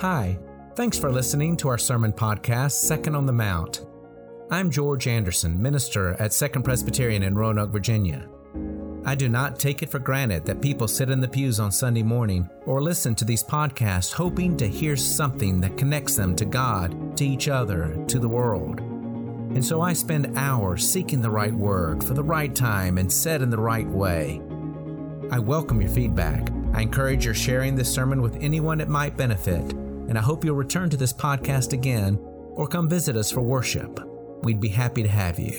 Hi, thanks for listening to our sermon podcast, Second on the Mount. I'm George Anderson, minister at Second Presbyterian in Roanoke, Virginia. I do not take it for granted that people sit in the pews on Sunday morning or listen to these podcasts hoping to hear something that connects them to God, to each other, to the world. And so I spend hours seeking the right word for the right time and said in the right way. I welcome your feedback. I encourage your sharing this sermon with anyone it might benefit, and I hope you'll return to this podcast again or come visit us for worship. We'd be happy to have you.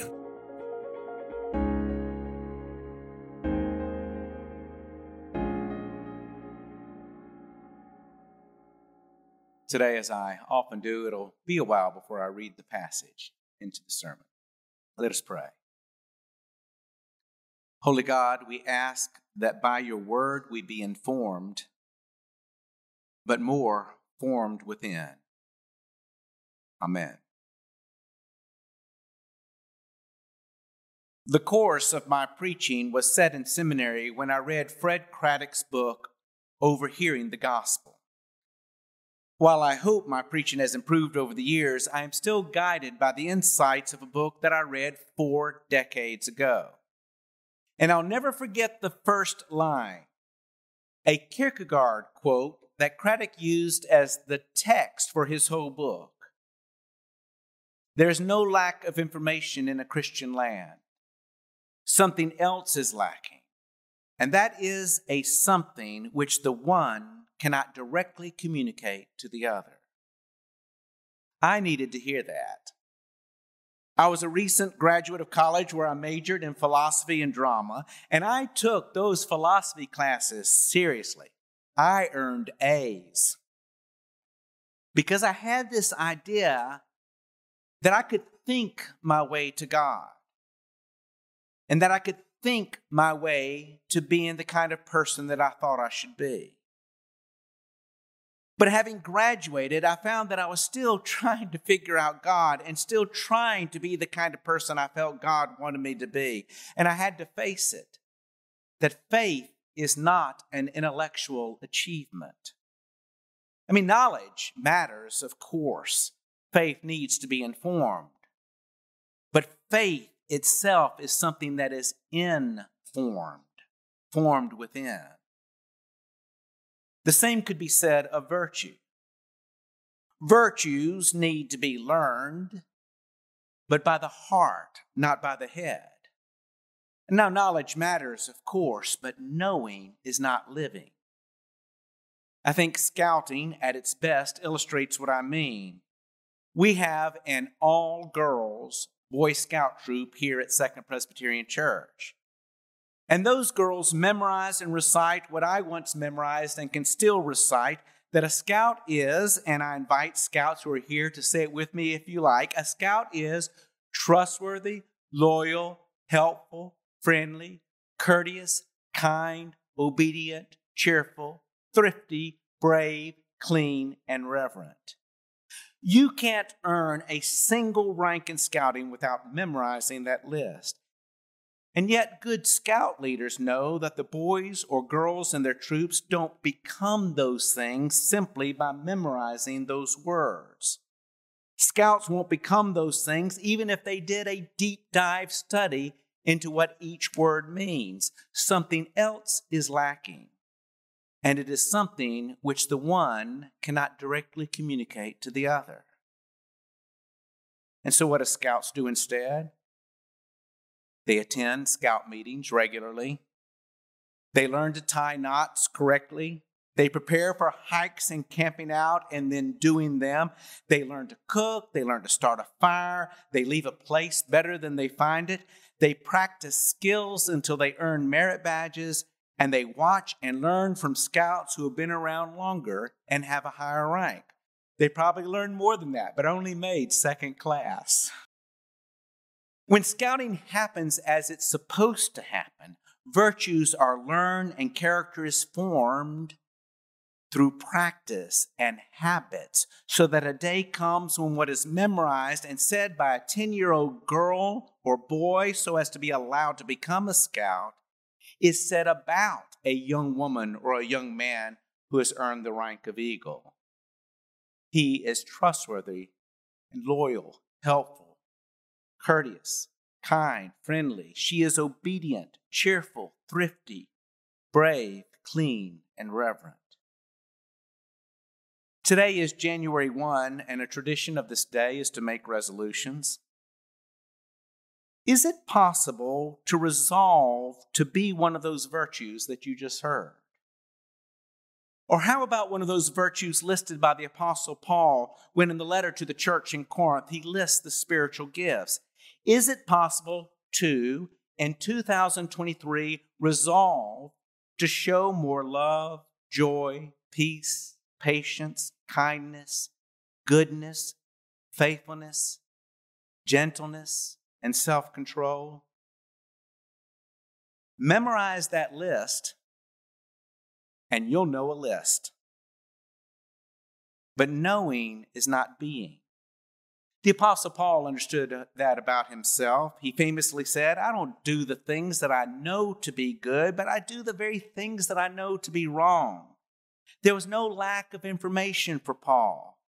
Today, as I often do, it'll be a while before I read the passage into the sermon. Let us pray. Holy God, we ask that by your word we be informed, but more formed within. Amen. The course of my preaching was set in seminary when I read Fred Craddock's book, Overhearing the Gospel. While I hope my preaching has improved over the years, I am still guided by the insights of a book that I read four decades ago. And I'll never forget the first line, a Kierkegaard quote that Craddock used as the text for his whole book. There's no lack of information in a Christian land. Something else is lacking, and that is a something which the one cannot directly communicate to the other. I needed to hear that. I was a recent graduate of college where I majored in philosophy and drama, and I took those philosophy classes seriously. I earned A's because I had this idea that I could think my way to God and that I could think my way to being the kind of person that I thought I should be. But having graduated, I found that I was still trying to figure out God and still trying to be the kind of person I felt God wanted me to be. And I had to face it that faith is not an intellectual achievement. I mean, knowledge matters, of course. Faith needs to be informed. But faith itself is something that is informed, formed within. The same could be said of virtue. Virtues need to be learned, but by the heart, not by the head. Now, knowledge matters, of course, but knowing is not living. I think scouting at its best illustrates what I mean. We have an all girls Boy Scout troop here at Second Presbyterian Church. And those girls memorize and recite what I once memorized and can still recite that a scout is, and I invite scouts who are here to say it with me if you like a scout is trustworthy, loyal, helpful, friendly, courteous, kind, obedient, cheerful, thrifty, brave, clean, and reverent. You can't earn a single rank in scouting without memorizing that list. And yet, good scout leaders know that the boys or girls in their troops don't become those things simply by memorizing those words. Scouts won't become those things even if they did a deep dive study into what each word means. Something else is lacking, and it is something which the one cannot directly communicate to the other. And so, what do scouts do instead? They attend scout meetings regularly. They learn to tie knots correctly. They prepare for hikes and camping out and then doing them. They learn to cook. They learn to start a fire. They leave a place better than they find it. They practice skills until they earn merit badges. And they watch and learn from scouts who have been around longer and have a higher rank. They probably learned more than that, but only made second class. When scouting happens as it's supposed to happen, virtues are learned and character is formed through practice and habits, so that a day comes when what is memorized and said by a 10 year old girl or boy so as to be allowed to become a scout is said about a young woman or a young man who has earned the rank of eagle. He is trustworthy and loyal, helpful, courteous, kind, friendly. She is obedient, cheerful, thrifty, brave, clean, and reverent. Today is January 1, and a tradition of this day is to make resolutions. Is it possible to resolve to be one of those virtues that you just heard? Or how about one of those virtues listed by the Apostle Paul when in the letter to the church in Corinth he lists the spiritual gifts? Is it possible to, in 2023, resolve to show more love, joy, peace, patience, kindness, goodness, faithfulness, gentleness, and self control? Memorize that list and you'll know a list. But knowing is not being. The Apostle Paul understood uh, that about himself. He famously said, I don't do the things that I know to be good, but I do the very things that I know to be wrong. There was no lack of information for Paul.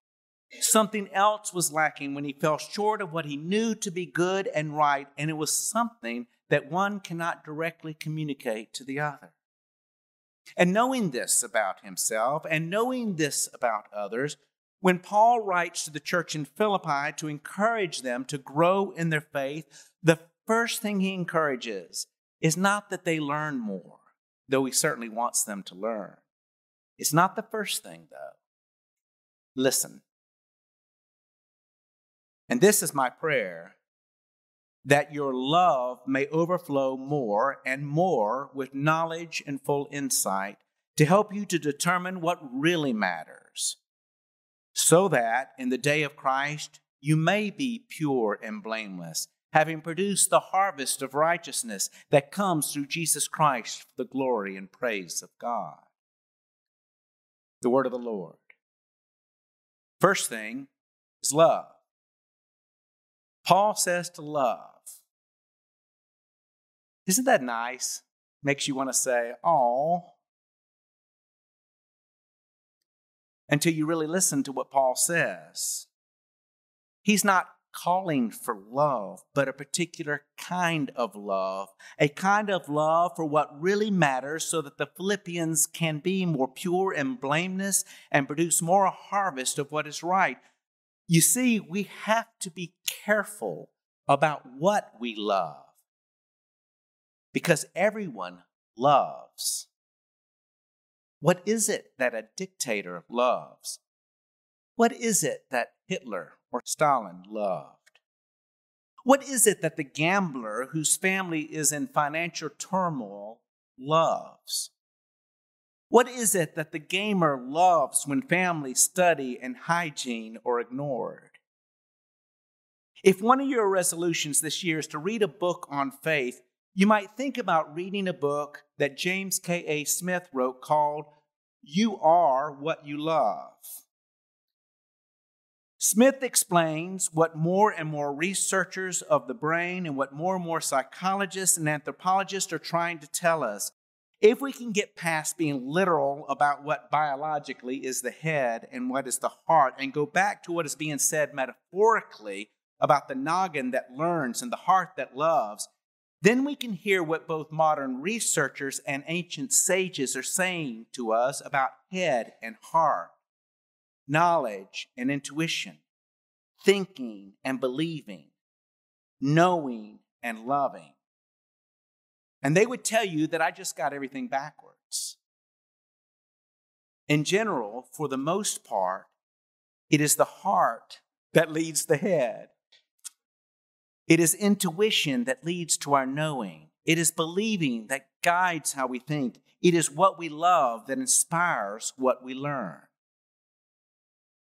Something else was lacking when he fell short of what he knew to be good and right, and it was something that one cannot directly communicate to the other. And knowing this about himself and knowing this about others, when Paul writes to the church in Philippi to encourage them to grow in their faith, the first thing he encourages is not that they learn more, though he certainly wants them to learn. It's not the first thing, though. Listen. And this is my prayer that your love may overflow more and more with knowledge and full insight to help you to determine what really matters, so that in the day of Christ you may be pure and blameless, having produced the harvest of righteousness that comes through Jesus Christ for the glory and praise of God. The word of the Lord. First thing is love. Paul says to love. Isn't that nice? Makes you want to say, oh. Until you really listen to what Paul says. He's not calling for love, but a particular kind of love, a kind of love for what really matters so that the Philippians can be more pure and blameless and produce more harvest of what is right. You see, we have to be careful about what we love because everyone loves. What is it that a dictator loves? What is it that Hitler or Stalin loved? What is it that the gambler whose family is in financial turmoil loves? What is it that the gamer loves when family study and hygiene are ignored? If one of your resolutions this year is to read a book on faith, you might think about reading a book that James K.A. Smith wrote called You Are What You Love. Smith explains what more and more researchers of the brain and what more and more psychologists and anthropologists are trying to tell us. If we can get past being literal about what biologically is the head and what is the heart, and go back to what is being said metaphorically about the noggin that learns and the heart that loves, then we can hear what both modern researchers and ancient sages are saying to us about head and heart, knowledge and intuition, thinking and believing, knowing and loving. And they would tell you that I just got everything backwards. In general, for the most part, it is the heart that leads the head. It is intuition that leads to our knowing. It is believing that guides how we think. It is what we love that inspires what we learn.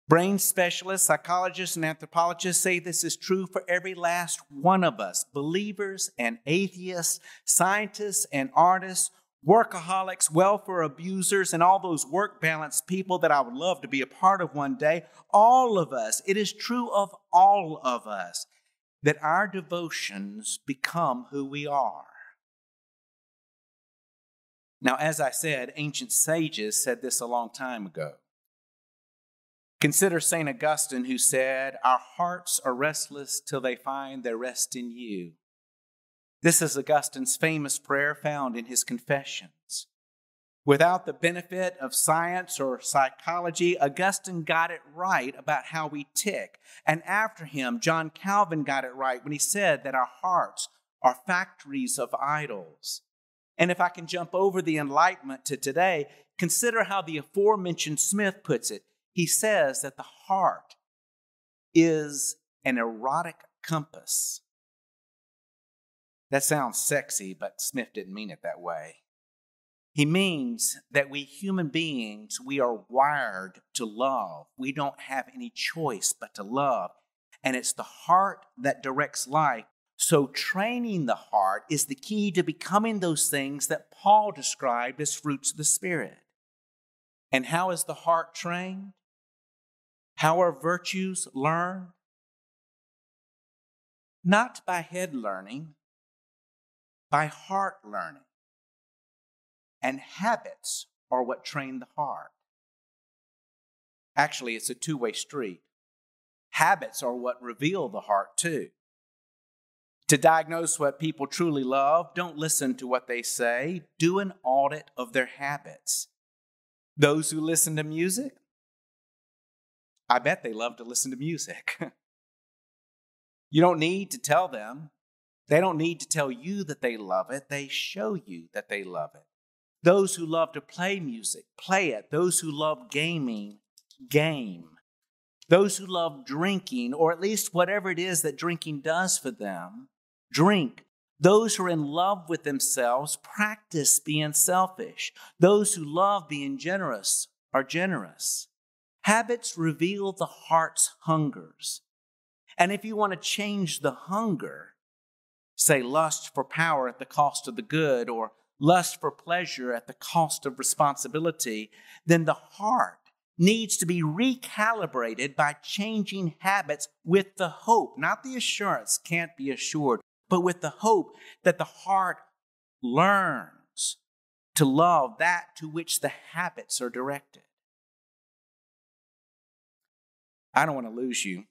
Brain specialists, psychologists, and anthropologists say this is true for every last one of us believers and atheists, scientists and artists, workaholics, welfare abusers, and all those work balance people that I would love to be a part of one day. All of us. It is true of all of us that our devotions become who we are. Now, as I said, ancient sages said this a long time ago. Consider St. Augustine, who said, Our hearts are restless till they find their rest in you. This is Augustine's famous prayer found in his Confessions. Without the benefit of science or psychology, Augustine got it right about how we tick. And after him, John Calvin got it right when he said that our hearts are factories of idols. And if I can jump over the Enlightenment to today, consider how the aforementioned Smith puts it. He says that the heart is an erotic compass. That sounds sexy, but Smith didn't mean it that way. He means that we human beings, we are wired to love. We don't have any choice but to love. And it's the heart that directs life. So, training the heart is the key to becoming those things that Paul described as fruits of the Spirit. And how is the heart trained? How are virtues learned? Not by head learning, by heart learning. And habits are what train the heart. Actually, it's a two way street. Habits are what reveal the heart, too. To diagnose what people truly love, don't listen to what they say, do an audit of their habits. Those who listen to music, I bet they love to listen to music. you don't need to tell them. They don't need to tell you that they love it. They show you that they love it. Those who love to play music, play it. Those who love gaming, game. Those who love drinking, or at least whatever it is that drinking does for them, drink. Those who are in love with themselves practice being selfish. Those who love being generous are generous. Habits reveal the heart's hungers. And if you want to change the hunger, say lust for power at the cost of the good, or lust for pleasure at the cost of responsibility, then the heart needs to be recalibrated by changing habits with the hope, not the assurance, can't be assured, but with the hope that the heart learns to love that to which the habits are directed. I don't want to lose you.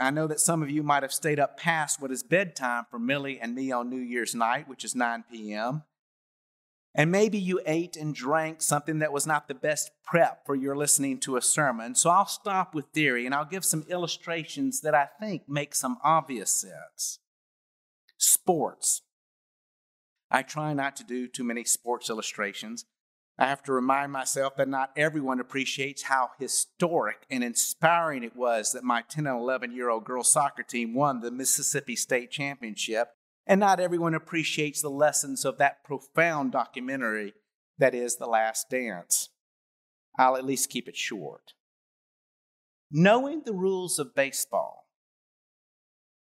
I know that some of you might have stayed up past what is bedtime for Millie and me on New Year's night, which is 9 p.m. And maybe you ate and drank something that was not the best prep for your listening to a sermon. So I'll stop with theory and I'll give some illustrations that I think make some obvious sense. Sports. I try not to do too many sports illustrations. I have to remind myself that not everyone appreciates how historic and inspiring it was that my 10 and 11 year old girls soccer team won the Mississippi State Championship. And not everyone appreciates the lessons of that profound documentary that is The Last Dance. I'll at least keep it short. Knowing the rules of baseball,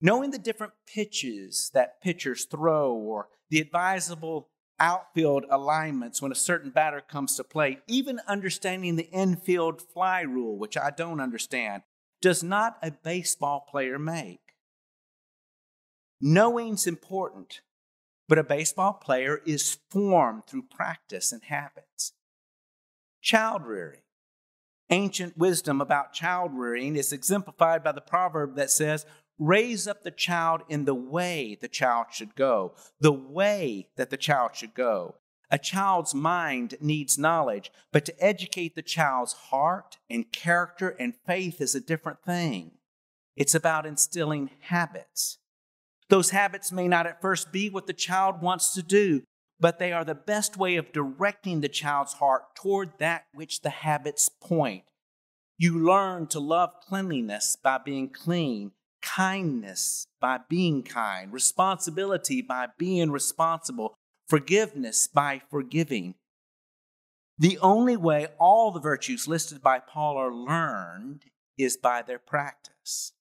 knowing the different pitches that pitchers throw, or the advisable outfield alignments when a certain batter comes to play, even understanding the infield fly rule, which I don't understand, does not a baseball player make. Knowing's important, but a baseball player is formed through practice and habits. Child rearing. Ancient wisdom about child rearing is exemplified by the proverb that says, Raise up the child in the way the child should go, the way that the child should go. A child's mind needs knowledge, but to educate the child's heart and character and faith is a different thing. It's about instilling habits. Those habits may not at first be what the child wants to do, but they are the best way of directing the child's heart toward that which the habits point. You learn to love cleanliness by being clean, kindness by being kind, responsibility by being responsible, forgiveness by forgiving. The only way all the virtues listed by Paul are learned is by their practice.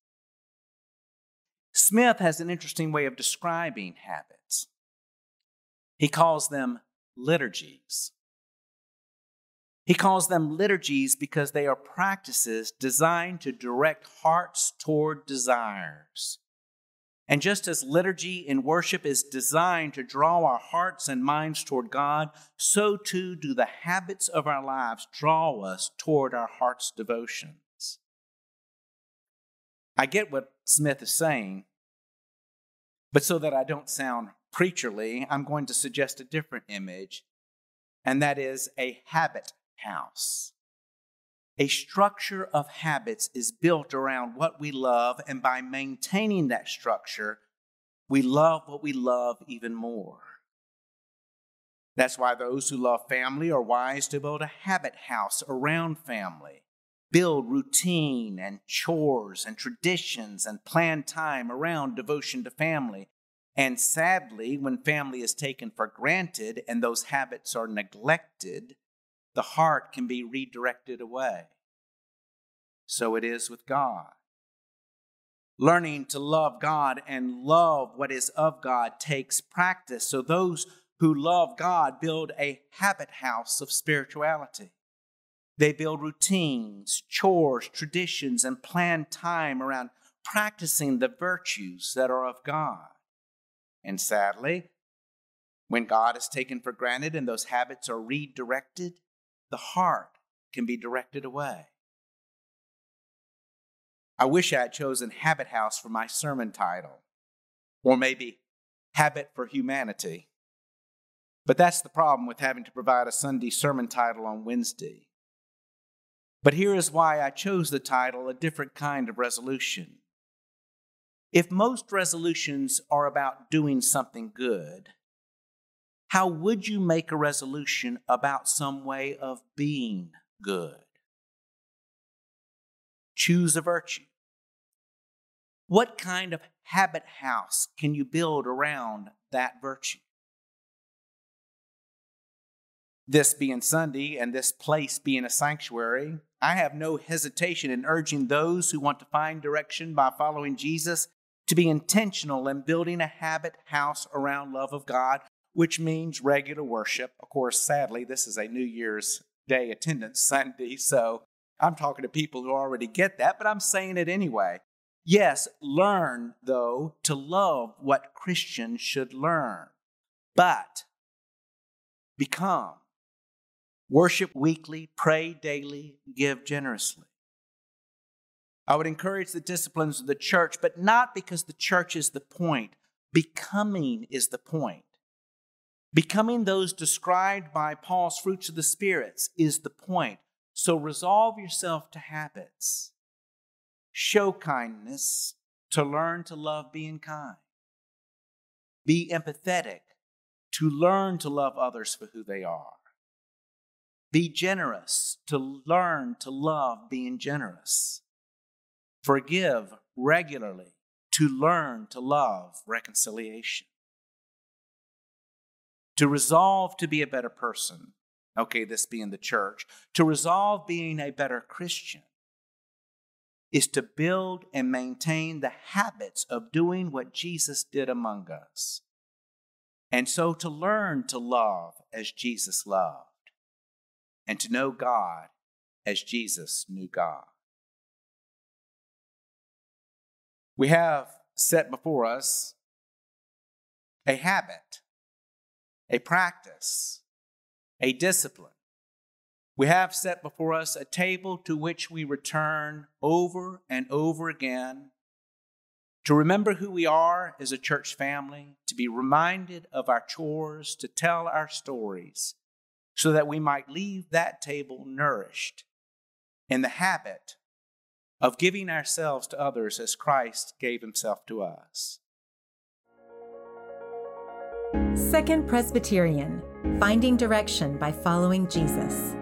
Smith has an interesting way of describing habits. He calls them liturgies. He calls them liturgies because they are practices designed to direct hearts toward desires. And just as liturgy in worship is designed to draw our hearts and minds toward God, so too do the habits of our lives draw us toward our heart's devotions. I get what Smith is saying, but so that I don't sound preacherly, I'm going to suggest a different image, and that is a habit house. A structure of habits is built around what we love, and by maintaining that structure, we love what we love even more. That's why those who love family are wise to build a habit house around family, build routine and chores and traditions and plan time around devotion to family. And sadly, when family is taken for granted and those habits are neglected, the heart can be redirected away. So it is with God. Learning to love God and love what is of God takes practice. So those who love God build a habit house of spirituality. They build routines, chores, traditions, and plan time around practicing the virtues that are of God. And sadly, when God is taken for granted and those habits are redirected, the heart can be directed away. I wish I had chosen Habit House for my sermon title, or maybe Habit for Humanity. But that's the problem with having to provide a Sunday sermon title on Wednesday. But here is why I chose the title A Different Kind of Resolution. If most resolutions are about doing something good, how would you make a resolution about some way of being good? Choose a virtue. What kind of habit house can you build around that virtue? This being Sunday and this place being a sanctuary, I have no hesitation in urging those who want to find direction by following Jesus to be intentional in building a habit house around love of God, which means regular worship. Of course, sadly, this is a New Year's Day attendance Sunday, so I'm talking to people who already get that, but I'm saying it anyway. Yes, learn, though, to love what Christians should learn, but become. Worship weekly, pray daily, give generously. I would encourage the disciplines of the church, but not because the church is the point. Becoming is the point. Becoming those described by Paul's fruits of the spirits is the point. So resolve yourself to habits. Show kindness to learn to love being kind. Be empathetic to learn to love others for who they are. Be generous to learn to love being generous. Forgive regularly to learn to love reconciliation. To resolve to be a better person okay, this being the church, to resolve being a better Christian is to build and maintain the habits of doing what Jesus did among us. And so to learn to love as Jesus loved, and to know God as Jesus knew God. We have set before us a habit, a practice, a discipline. We have set before us a table to which we return over and over again to remember who we are as a church family, to be reminded of our chores, to tell our stories, so that we might leave that table nourished in the habit of giving ourselves to others as Christ gave himself to us. Second Presbyterian Finding Direction by Following Jesus.